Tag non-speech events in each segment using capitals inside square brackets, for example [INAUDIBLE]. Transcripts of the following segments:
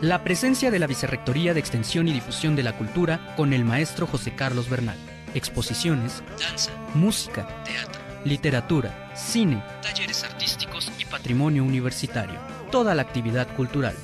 La presencia de la Vicerrectoría de Extensión y Difusión de la Cultura con el maestro José Carlos Bernal. Exposiciones, danza, música, teatro, literatura, cine, talleres artísticos y patrimonio universitario. Toda la actividad cultural.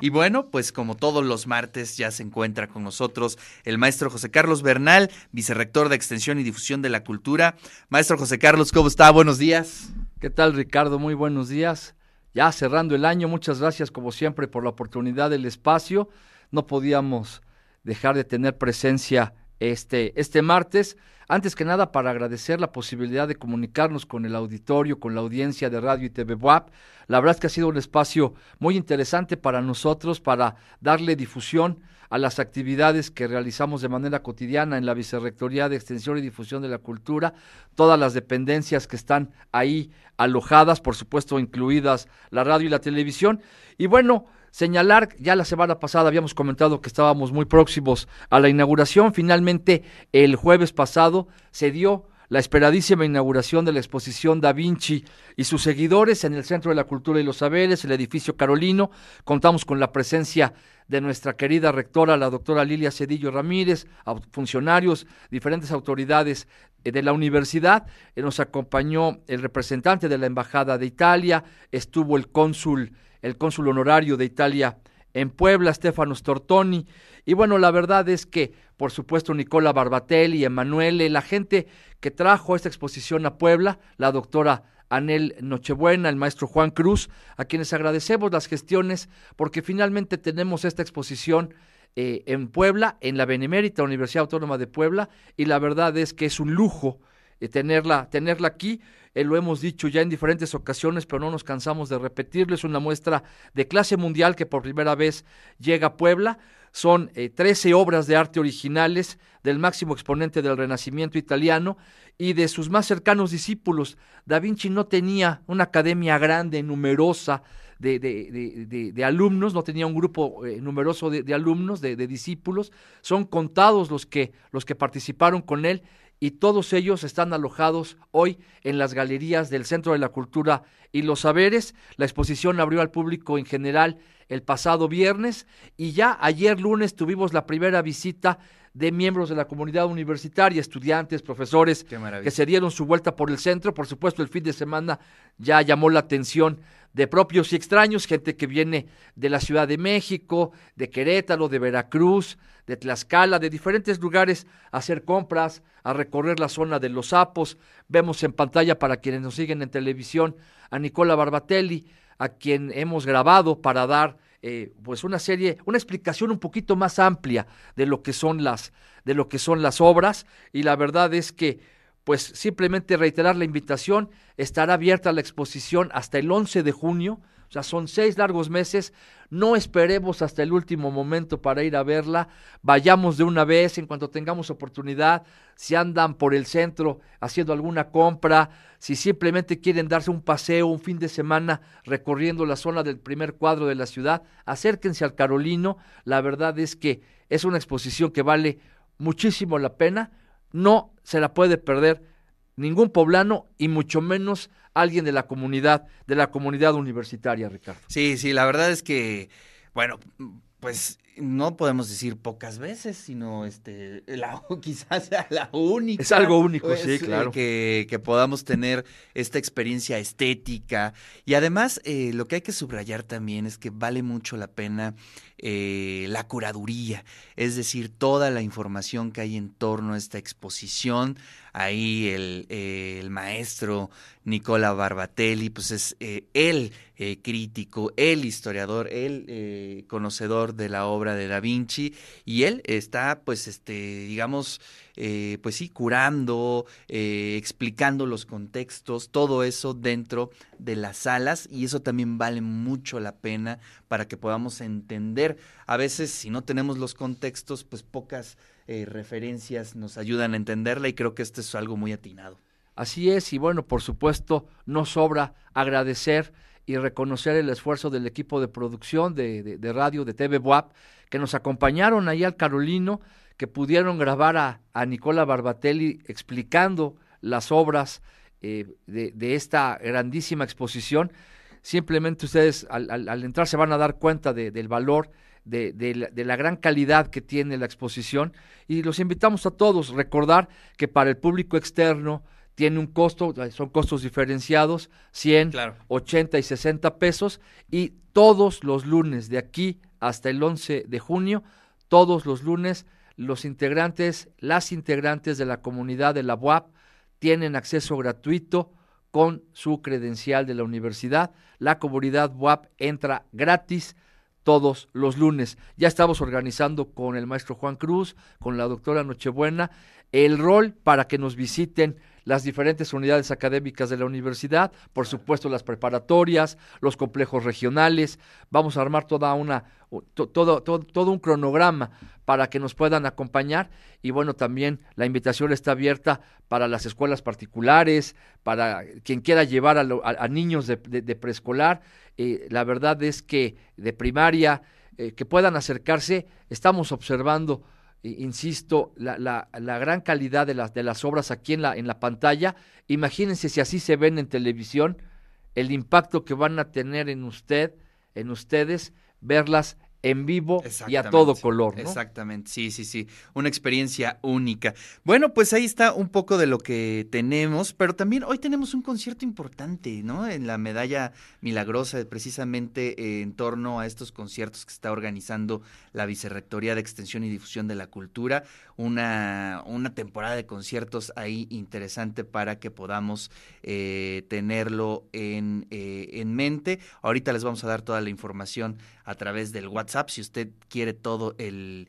Y bueno, pues como todos los martes ya se encuentra con nosotros el maestro José Carlos Bernal, vicerrector de Extensión y Difusión de la Cultura. Maestro José Carlos, ¿cómo está? Buenos días. ¿Qué tal, Ricardo? Muy buenos días. Ya cerrando el año, muchas gracias como siempre por la oportunidad del espacio. No podíamos dejar de tener presencia este, este martes. Antes que nada, para agradecer la posibilidad de comunicarnos con el auditorio, con la audiencia de Radio y TV WAP. La verdad es que ha sido un espacio muy interesante para nosotros, para darle difusión a las actividades que realizamos de manera cotidiana en la Vicerrectoría de Extensión y Difusión de la Cultura, todas las dependencias que están ahí alojadas, por supuesto incluidas la radio y la televisión. Y bueno, Señalar, ya la semana pasada habíamos comentado que estábamos muy próximos a la inauguración. Finalmente, el jueves pasado se dio la esperadísima inauguración de la exposición Da Vinci y sus seguidores en el Centro de la Cultura y los Saberes, el edificio Carolino. Contamos con la presencia de nuestra querida rectora, la doctora Lilia Cedillo Ramírez, funcionarios, diferentes autoridades eh, de la universidad. Eh, nos acompañó el representante de la Embajada de Italia, estuvo el cónsul el cónsul honorario de Italia en Puebla, Stefano Stortoni. Y bueno, la verdad es que, por supuesto, Nicola Barbatelli, Emanuele, la gente que trajo esta exposición a Puebla, la doctora Anel Nochebuena, el maestro Juan Cruz, a quienes agradecemos las gestiones, porque finalmente tenemos esta exposición eh, en Puebla, en la Benemérita Universidad Autónoma de Puebla, y la verdad es que es un lujo eh, tenerla, tenerla aquí. Eh, lo hemos dicho ya en diferentes ocasiones, pero no nos cansamos de repetirlo. Es una muestra de clase mundial que por primera vez llega a Puebla. Son eh, 13 obras de arte originales del máximo exponente del Renacimiento italiano y de sus más cercanos discípulos. Da Vinci no tenía una academia grande, numerosa, de, de, de, alumnos, no tenía un grupo eh, numeroso de, alumnos, de, discípulos, son contados los que, los que participaron con él y todos ellos están alojados hoy en las galerías del Centro de la Cultura y los Saberes. La exposición abrió al público en general el pasado viernes y ya ayer lunes tuvimos la primera visita de miembros de la comunidad universitaria, estudiantes, profesores, que se dieron su vuelta por el centro. Por supuesto, el fin de semana ya llamó la atención de propios y extraños, gente que viene de la Ciudad de México, de Querétaro, de Veracruz, de Tlaxcala, de diferentes lugares a hacer compras, a recorrer la zona de los sapos. Vemos en pantalla para quienes nos siguen en televisión a Nicola Barbatelli, a quien hemos grabado para dar eh, pues una serie, una explicación un poquito más amplia de lo que son las, de lo que son las obras, y la verdad es que pues simplemente reiterar la invitación, estará abierta la exposición hasta el 11 de junio, sea, son seis largos meses, no esperemos hasta el último momento para ir a verla, vayamos de una vez en cuanto tengamos oportunidad, si andan por el centro haciendo alguna compra, si simplemente quieren darse un paseo un fin de semana recorriendo la zona del primer cuadro de la ciudad, acérquense al Carolino, la verdad es que es una exposición que vale muchísimo la pena, no se la puede perder ningún poblano y mucho menos alguien de la comunidad, de la comunidad universitaria, Ricardo. Sí, sí, la verdad es que, bueno, pues no podemos decir pocas veces, sino este, la, [LAUGHS] quizás sea la única. Es algo único, sí, pues, claro. Que, que, podamos tener esta experiencia estética. Y además, eh, lo que hay que subrayar también es que vale mucho la pena eh, la curaduría, es decir, toda la información que hay en torno a esta exposición. Ahí el, eh, el maestro Nicola Barbatelli, pues es eh, el crítico, el historiador, el conocedor de la obra de Da Vinci, y él está, pues, este, digamos, eh, pues sí, curando, eh, explicando los contextos, todo eso dentro de las salas y eso también vale mucho la pena para que podamos entender. A veces si no tenemos los contextos, pues pocas eh, referencias nos ayudan a entenderla y creo que esto es algo muy atinado. Así es, y bueno, por supuesto, no sobra agradecer y reconocer el esfuerzo del equipo de producción de, de, radio, de TV WAP, que nos acompañaron ahí al Carolino que pudieron grabar a, a Nicola Barbatelli explicando las obras eh, de, esta grandísima exposición. simplemente ustedes al, entrar se van a dar cuenta del valor, de, la, gran calidad que tiene la exposición y los invitamos a todos recordar que para el público externo tiene un costo, son costos diferenciados, 100, 80 y 60 pesos y todos los lunes de aquí hasta el 11 de junio, todos los lunes los integrantes, las integrantes de la comunidad de la UAP tienen acceso gratuito con su credencial de la universidad. La comunidad WAP entra gratis todos los lunes. Ya estamos organizando con el maestro Juan Cruz, con la doctora Nochebuena, el rol para que nos visiten las diferentes unidades académicas de la universidad, por supuesto las preparatorias, los complejos regionales. Vamos a armar toda una, todo, todo, todo un cronograma para que nos puedan acompañar y bueno, también la invitación está abierta para las escuelas particulares, para quien quiera llevar a, niños de, preescolar. Eh, la verdad es que de primaria, eh, que puedan acercarse, estamos observando insisto, la, la, la, gran calidad de las, de las obras aquí en la, en la pantalla. Imagínense si así se ven en televisión, el impacto que van a tener en usted, en ustedes, verlas en vivo y a todo color. ¿no? Exactamente, sí, sí, sí, una experiencia única. Bueno, pues ahí está un poco de lo que tenemos, pero también hoy tenemos un concierto importante, ¿no? En la medalla milagrosa, precisamente en torno a estos conciertos que está organizando la Vicerrectoría de Extensión y Difusión de la Cultura, una, una temporada de conciertos ahí interesante para que podamos eh, tenerlo en, eh, en mente. Ahorita les vamos a dar toda la información a través del WhatsApp. Si usted quiere todo el,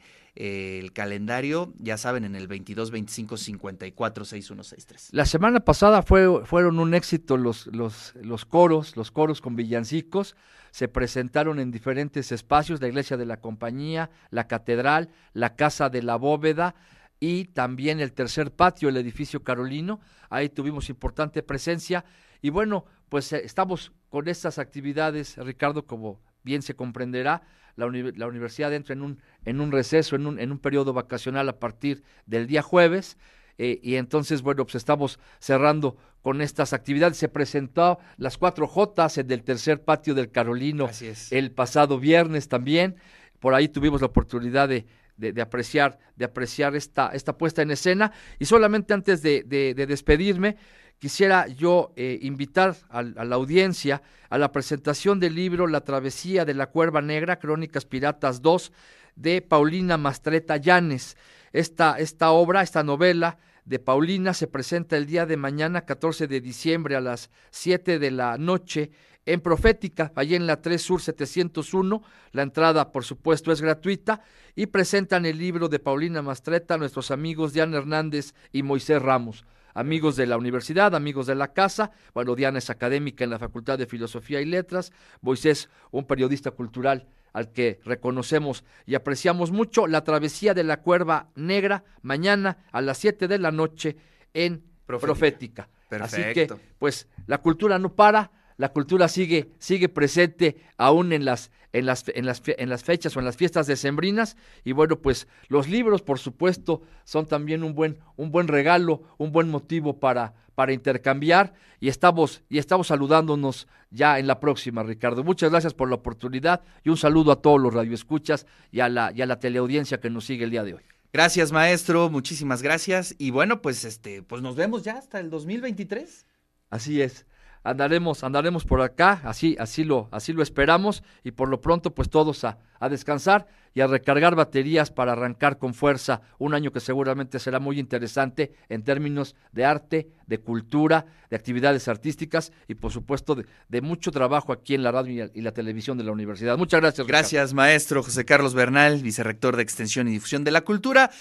calendario, ya saben, en el 22 25 54 6163. La semana pasada fue, fueron un éxito los, los, los coros, los coros con villancicos. Se presentaron en diferentes espacios, la iglesia de la compañía, la catedral, la casa de la bóveda y también el tercer patio, el edificio carolino. Ahí tuvimos importante presencia. Y bueno, pues eh, estamos con estas actividades, Ricardo, como bien se comprenderá, la, universidad entra en un, en un receso, en un, en un periodo vacacional a partir del día jueves. Eh, y entonces, bueno, pues estamos cerrando con estas actividades. Se presentó las cuatro Jotas en el tercer patio del Carolino el pasado viernes también. Por ahí tuvimos la oportunidad de, de, apreciar, de apreciar esta, esta puesta en escena. Y solamente antes de, de despedirme, quisiera yo eh, invitar a, la audiencia a la presentación del libro La travesía de la cuerva negra, Crónicas Piratas 2, de Paulina Mastreta Llanes. Esta, esta obra, esta novela de Paulina se presenta el día de mañana, 14 de diciembre, a las 7 de la noche en Profética, allí en la 3 Sur 701. La entrada, por supuesto, es gratuita y presentan el libro de Paulina Mastreta nuestros amigos Diana Hernández y Moisés Ramos amigos de la universidad, amigos de la casa. Bueno, Diana es académica en la Facultad de Filosofía y Letras. Moisés, un periodista cultural al que reconocemos y apreciamos mucho. La travesía de la cuerva negra, mañana a las 7 de la noche en Profética. Así que, pues, la cultura no para, la cultura sigue, sigue presente aún en las, en, las, en, las, en las fechas o en las fiestas decembrinas. Y bueno, pues los libros, por supuesto, son también un buen, un buen regalo, un buen motivo para, para intercambiar. Y estamos, y estamos saludándonos ya en la próxima, Ricardo. Muchas gracias por la oportunidad y un saludo a todos los radioescuchas y a la, y a la teleaudiencia que nos sigue el día de hoy. Gracias, maestro. Muchísimas gracias. Y bueno, pues este, pues nos vemos ya hasta el 2023. Así es andaremos, andaremos por acá, así, así lo, así lo esperamos, y por lo pronto, pues todos a, a descansar y a recargar baterías para arrancar con fuerza un año que seguramente será muy interesante en términos de arte, de cultura, de actividades artísticas y por supuesto de, mucho trabajo aquí en la radio y la televisión de la universidad. Muchas gracias. Gracias, maestro José Carlos Bernal, vicerrector de Extensión y Difusión de la Cultura.